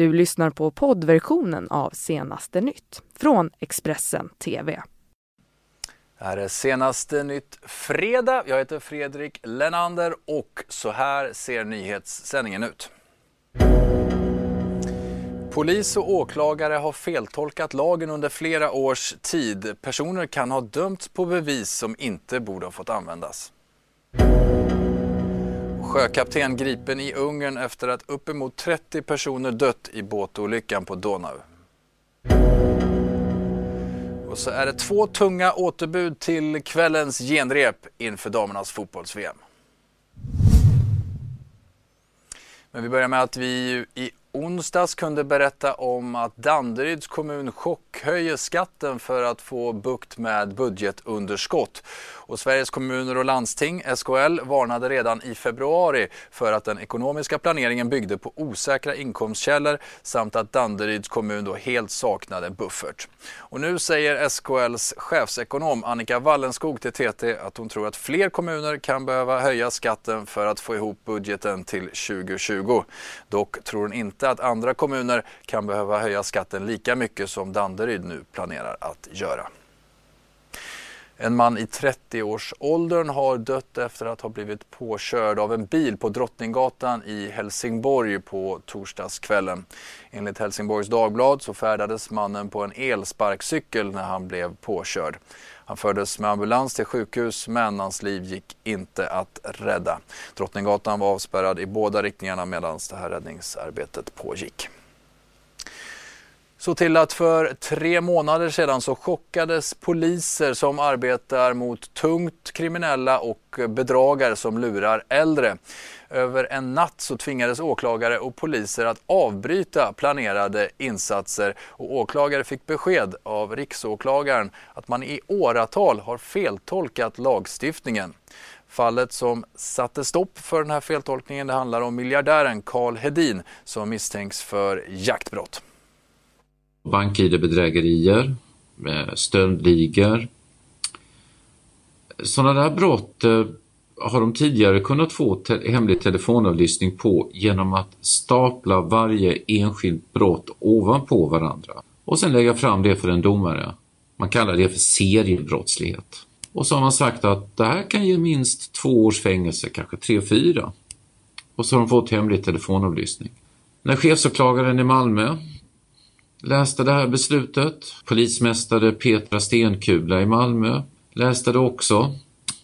Du lyssnar på poddversionen av Senaste nytt från Expressen TV. Det här är Senaste nytt fredag. Jag heter Fredrik Lenander och så här ser nyhetssändningen ut. Polis och åklagare har feltolkat lagen under flera års tid. Personer kan ha dömts på bevis som inte borde ha fått användas. Sjökapten gripen i Ungern efter att uppemot 30 personer dött i båtolyckan på Donau. Och så är det två tunga återbud till kvällens genrep inför damernas fotbolls-VM. Men vi börjar med att vi i onsdags kunde berätta om att Danderyds kommun chockhöjer skatten för att få bukt med budgetunderskott. Och Sveriges kommuner och landsting, SKL, varnade redan i februari för att den ekonomiska planeringen byggde på osäkra inkomstkällor samt att Danderyds kommun då helt saknade buffert. Och nu säger SKLs chefsekonom Annika Wallenskog till TT att hon tror att fler kommuner kan behöva höja skatten för att få ihop budgeten till 2020. Dock tror hon inte att andra kommuner kan behöva höja skatten lika mycket som Danderyd nu planerar att göra. En man i 30-årsåldern har dött efter att ha blivit påkörd av en bil på Drottninggatan i Helsingborg på torsdagskvällen. Enligt Helsingborgs Dagblad så färdades mannen på en elsparkcykel när han blev påkörd. Han fördes med ambulans till sjukhus men hans liv gick inte att rädda. Drottninggatan var avspärrad i båda riktningarna medan det här räddningsarbetet pågick. Så till att för tre månader sedan så chockades poliser som arbetar mot tungt kriminella och bedragare som lurar äldre. Över en natt så tvingades åklagare och poliser att avbryta planerade insatser och åklagare fick besked av riksåklagaren att man i åratal har feltolkat lagstiftningen. Fallet som satte stopp för den här feltolkningen det handlar om miljardären Karl Hedin som misstänks för jaktbrott bank-id-bedrägerier, eh, stöldligor. Sådana där brott eh, har de tidigare kunnat få te hemlig telefonavlyssning på genom att stapla varje enskilt brott ovanpå varandra och sen lägga fram det för en domare. Man kallar det för seriebrottslighet. Och så har man sagt att det här kan ge minst två års fängelse, kanske tre, fyra. Och så har de fått hemlig telefonavlyssning. När chefsåklagaren i Malmö läste det här beslutet. Polismästare Petra Stenkula i Malmö läste det också.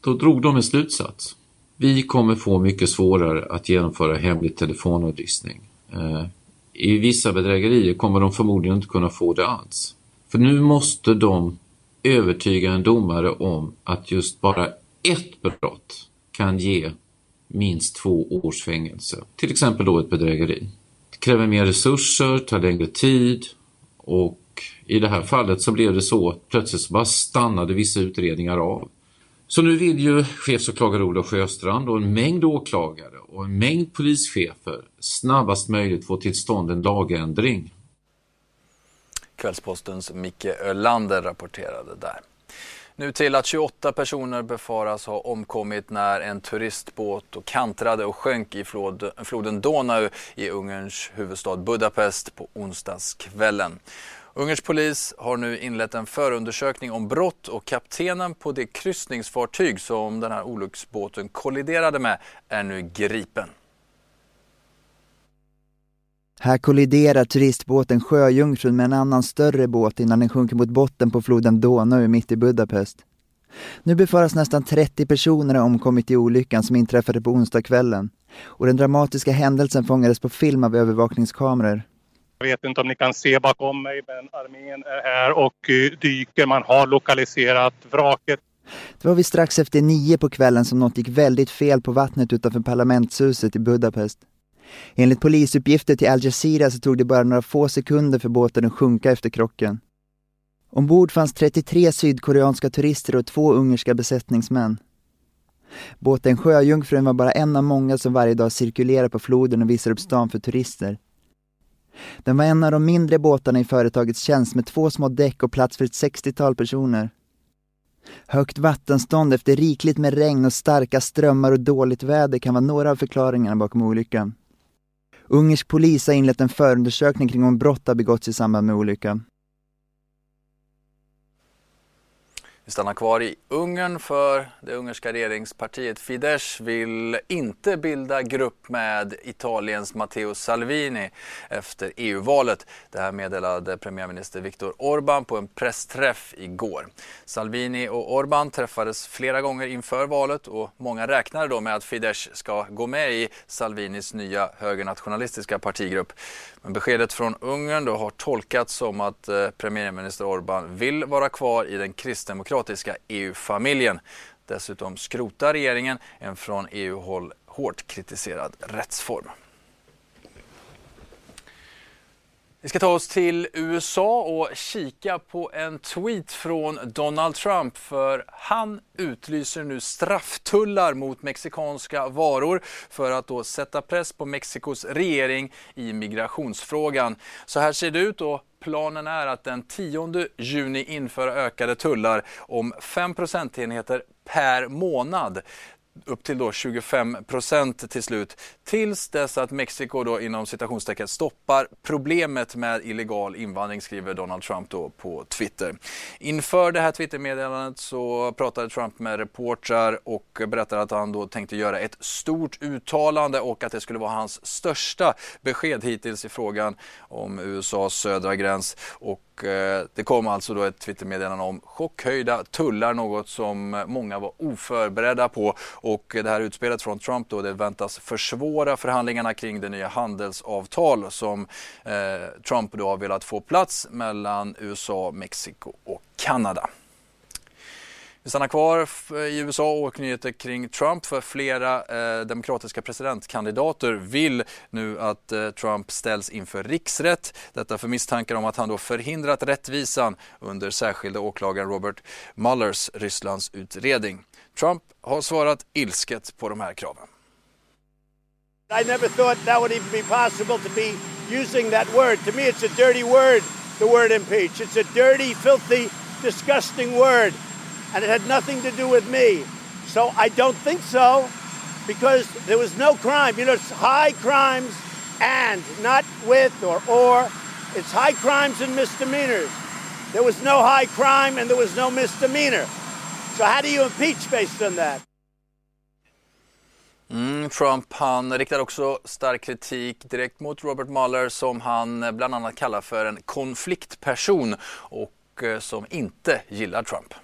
Då drog de en slutsats. Vi kommer få mycket svårare att genomföra hemlig telefonavlyssning. Eh, I vissa bedrägerier kommer de förmodligen inte kunna få det alls. För nu måste de övertyga en domare om att just bara ett brott kan ge minst två års fängelse. Till exempel då ett bedrägeri. Det kräver mer resurser, tar längre tid och i det här fallet så blev det så plötsligt så bara stannade vissa utredningar av. Så nu vill ju chefsåklagare Olof Sjöstrand och en mängd åklagare och en mängd polischefer snabbast möjligt få till stånd en lagändring. Kvällspostens Micke Ölander rapporterade där. Nu till att 28 personer befaras ha omkommit när en turistbåt kantrade och sjönk i floden Donau i Ungerns huvudstad Budapest på onsdagskvällen. Ungerns polis har nu inlett en förundersökning om brott och kaptenen på det kryssningsfartyg som den här olycksbåten kolliderade med är nu gripen. Här kolliderar turistbåten Sjöjungfrun med en annan större båt innan den sjunker mot botten på floden Donau mitt i Budapest. Nu befaras nästan 30 personer ha omkommit i olyckan som inträffade på onsdagskvällen och den dramatiska händelsen fångades på film av övervakningskameror. Jag vet inte om ni kan se bakom mig men armén är här och eh, dyker. Man har lokaliserat vraket. Det var vi strax efter nio på kvällen som något gick väldigt fel på vattnet utanför parlamentshuset i Budapest. Enligt polisuppgifter till Al Jazeera så tog det bara några få sekunder för båten att sjunka efter krocken. Ombord fanns 33 sydkoreanska turister och två ungerska besättningsmän. Båten Sjöjungfrun var bara en av många som varje dag cirkulerar på floden och visar upp stan för turister. Den var en av de mindre båtarna i företagets tjänst med två små däck och plats för ett 60-tal personer. Högt vattenstånd efter rikligt med regn och starka strömmar och dåligt väder kan vara några av förklaringarna bakom olyckan. Ungersk polis har inlett en förundersökning kring om brott har begåtts i samband med olyckan. Vi stannar kvar i Ungern för det ungerska regeringspartiet Fidesz vill inte bilda grupp med Italiens Matteo Salvini efter EU-valet. Det här meddelade premiärminister Viktor Orbán på en pressträff igår. Salvini och Orbán träffades flera gånger inför valet och många räknade då med att Fidesz ska gå med i Salvinis nya högernationalistiska partigrupp. Men beskedet från Ungern då har tolkats som att eh, premiärminister Orbán vill vara kvar i den kristdemokratiska EU-familjen. E Dessutom skrotar regeringen en från EU-håll hårt kritiserad rättsform. Vi ska ta oss till USA och kika på en tweet från Donald Trump för han utlyser nu strafftullar mot mexikanska varor för att då sätta press på Mexikos regering i migrationsfrågan. Så här ser det ut och planen är att den 10 juni införa ökade tullar om 5 procentenheter per månad upp till då 25 procent till slut tills dess att Mexiko då inom citationstecken stoppar problemet med illegal invandring skriver Donald Trump då på Twitter. Inför det här Twittermeddelandet så pratade Trump med reportrar och berättade att han då tänkte göra ett stort uttalande och att det skulle vara hans största besked hittills i frågan om USAs södra gräns och eh, det kom alltså då ett Twittermeddelande om chockhöjda tullar, något som många var oförberedda på. Och det här utspelet från Trump då, det väntas försvåra förhandlingarna kring det nya handelsavtal som eh, Trump då har velat få plats mellan USA, Mexiko och Kanada. Vi stannar kvar eh, i USA och nyheter kring Trump för flera eh, demokratiska presidentkandidater vill nu att eh, Trump ställs inför riksrätt. Detta för misstankar om att han då förhindrat rättvisan under särskilda åklagaren Robert Muellers Rysslands utredning. Trump har svarat ilsket på de här kraven. I never thought that would even be possible to be using that word. To me it's a dirty word, the word impeach. It's a dirty, filthy, disgusting word. And it had nothing to do with me. So I don't think so because there was no crime. You know, it's high crimes and, not with or or. It's high crimes and misdemeanors. There was no high crime and there was no misdemeanor. So how do you impeach based on that? Mm, Trump han riktar också stark kritik direkt mot Robert Mueller som han bland annat kallar för en konfliktperson och eh, som inte gillar Trump.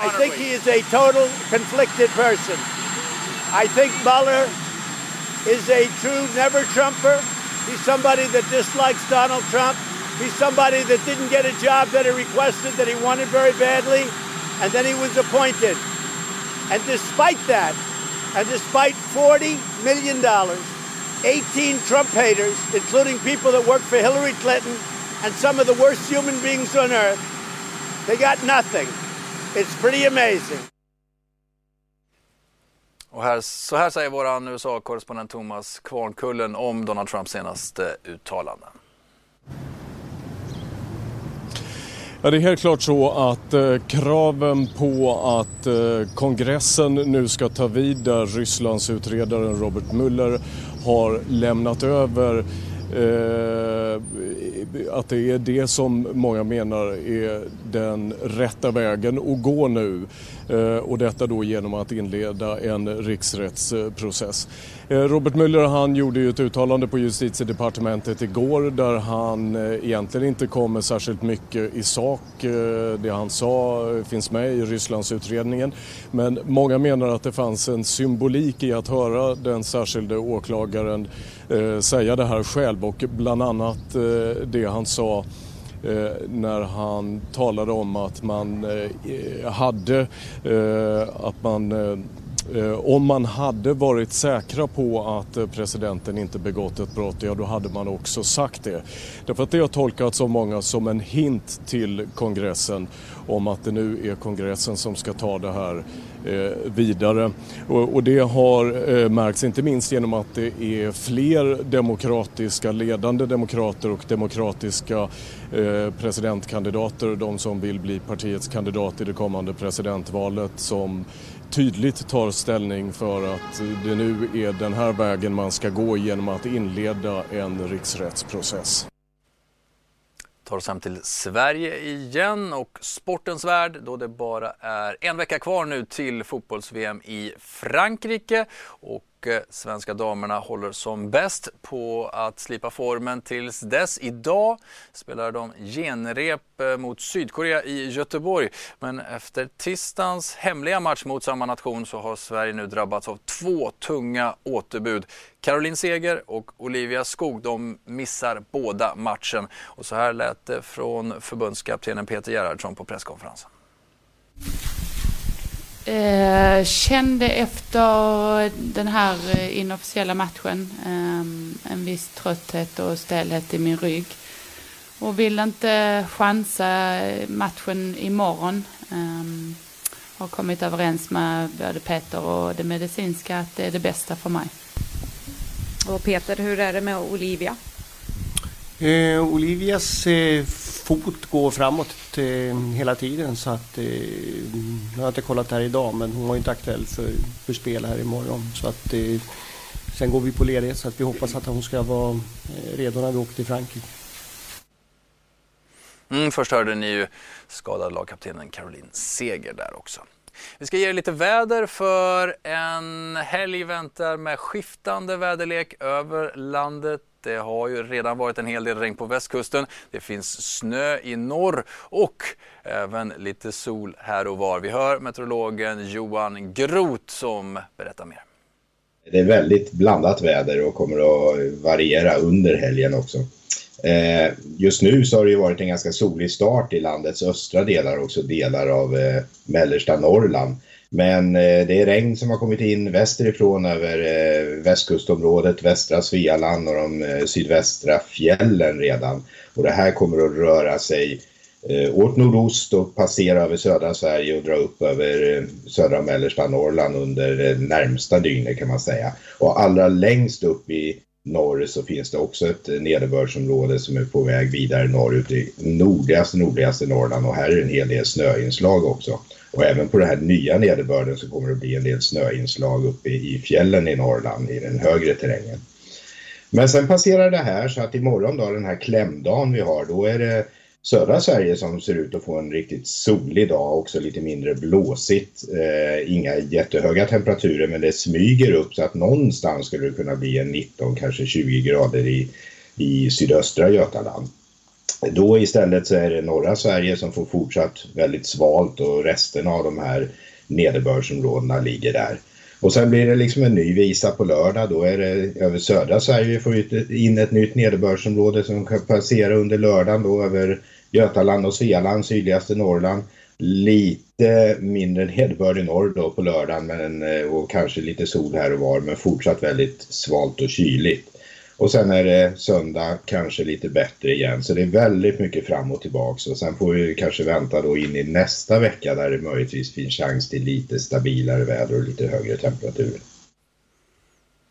I think he is a total conflicted person. I think Mueller is a true never Trumper. He's somebody that dislikes Donald Trump. He's somebody that didn't get a job that he requested, that he wanted very badly, and then he was appointed. And despite that, and despite $40 million, 18 Trump haters, including people that work for Hillary Clinton and some of the worst human beings on earth, they got nothing. It's pretty amazing. Och här, så här säger vår USA-korrespondent Thomas Kvarnkullen om Donald Trumps senaste uttalanden. Ja, det är helt klart så att eh, kraven på att eh, kongressen nu ska ta vid där Rysslands utredaren Robert Mueller har lämnat över Eh, att det är det som många menar är den rätta vägen att gå nu. Eh, och detta då genom att inleda en riksrättsprocess. Eh, Robert Mueller han gjorde ju ett uttalande på justitiedepartementet igår där han eh, egentligen inte kom med särskilt mycket i sak. Det han sa finns med i Rysslandsutredningen. Men många menar att det fanns en symbolik i att höra den särskilde åklagaren säga det här själv och bland annat det han sa Eh, när han talade om att man eh, eh hade, eh, att man eh, om man hade varit säkra på att presidenten inte begått ett brott, ja då hade man också sagt det. Därför att det har tolkats av många som en hint till kongressen om att det nu är kongressen som ska ta det här Eh, vidare. Och det har eh, märkts inte minst genom att det är fler demokratiska, ledande demokrater och demokratiska eh, presidentkandidater, de som vill bli partiets kandidat i det kommande presidentvalet som tydligt tar ställning för att det nu är den här vägen man ska gå genom att inleda en riksrättsprocess tar oss hem till Sverige igen och sportens värld då det bara är en vecka kvar nu till fotbolls-VM i Frankrike. Och och eh, svenska damerna håller som bäst på att slipa formen tills dess. Idag spelar de genrep eh, mot Sydkorea i Göteborg. Men efter tisdagens hemliga match mot samma nation så har Sverige nu drabbats av två tunga återbud. Caroline Seger och Olivia Skog de missar båda matchen. Och så här lät det från förbundskaptenen Peter Gerhardsson på presskonferensen. Eh, kände efter den här eh, inofficiella matchen eh, en viss trötthet och stelhet i min rygg. Och vill inte chansa eh, matchen imorgon. Eh, har kommit överens med både Peter och det medicinska att det är det bästa för mig. Och Peter, hur är det med Olivia? Eh, Olivias eh, fot går framåt eh, hela tiden så att eh, jag har inte kollat det här idag men hon var inte aktuell för, för spel här imorgon. Så att, eh, sen går vi på ledighet så att vi hoppas att hon ska vara eh, redo när vi åker till Frankrike. Mm, först hörde ni ju skadade lagkaptenen Caroline Seger där också. Vi ska ge er lite väder för en helg väntar med skiftande väderlek över landet. Det har ju redan varit en hel del regn på västkusten. Det finns snö i norr och även lite sol här och var. Vi hör meteorologen Johan Groth som berättar mer. Det är väldigt blandat väder och kommer att variera under helgen också. Eh, just nu så har det ju varit en ganska solig start i landets östra delar och också delar av eh, mellersta Norrland. Men eh, det är regn som har kommit in västerifrån över eh, västkustområdet, västra Svealand och de eh, sydvästra fjällen redan. Och det här kommer att röra sig eh, åt nordost och passera över södra Sverige och dra upp över eh, södra och mellersta Norrland under eh, närmsta dygnet kan man säga. Och allra längst upp i norr så finns det också ett eh, nederbördsområde som är på väg vidare norrut i nordligaste nordligaste Norrland och här är en hel del snöinslag också. Och även på den här nya nederbörden så kommer det bli en del snöinslag uppe i fjällen i Norrland i den högre terrängen. Men sen passerar det här så att imorgon då, den här klämdagen vi har, då är det södra Sverige som ser ut att få en riktigt solig dag, också lite mindre blåsigt. Eh, inga jättehöga temperaturer men det smyger upp så att någonstans skulle det kunna bli en 19, kanske 20 grader i, i sydöstra Götaland. Då istället så är det norra Sverige som får fortsatt väldigt svalt och resten av de här nederbördsområdena ligger där. Och sen blir det liksom en ny visa på lördag. Då är det över södra Sverige vi får in ett nytt nederbördsområde som kan passera under lördagen då över Götaland och Svealand, sydligaste Norrland. Lite mindre nederbörd i norr då på lördagen men, eh, och kanske lite sol här och var men fortsatt väldigt svalt och kyligt. Och sen är det söndag kanske lite bättre igen. Så det är väldigt mycket fram och tillbaks. Och sen får vi kanske vänta då in i nästa vecka där det möjligtvis finns chans till lite stabilare väder och lite högre temperaturer.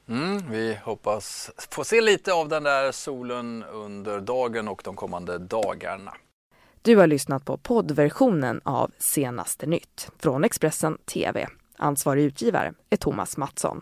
Mm, vi hoppas få se lite av den där solen under dagen och de kommande dagarna. Du har lyssnat på poddversionen av Senaste nytt från Expressen TV. Ansvarig utgivare är Thomas Mattsson.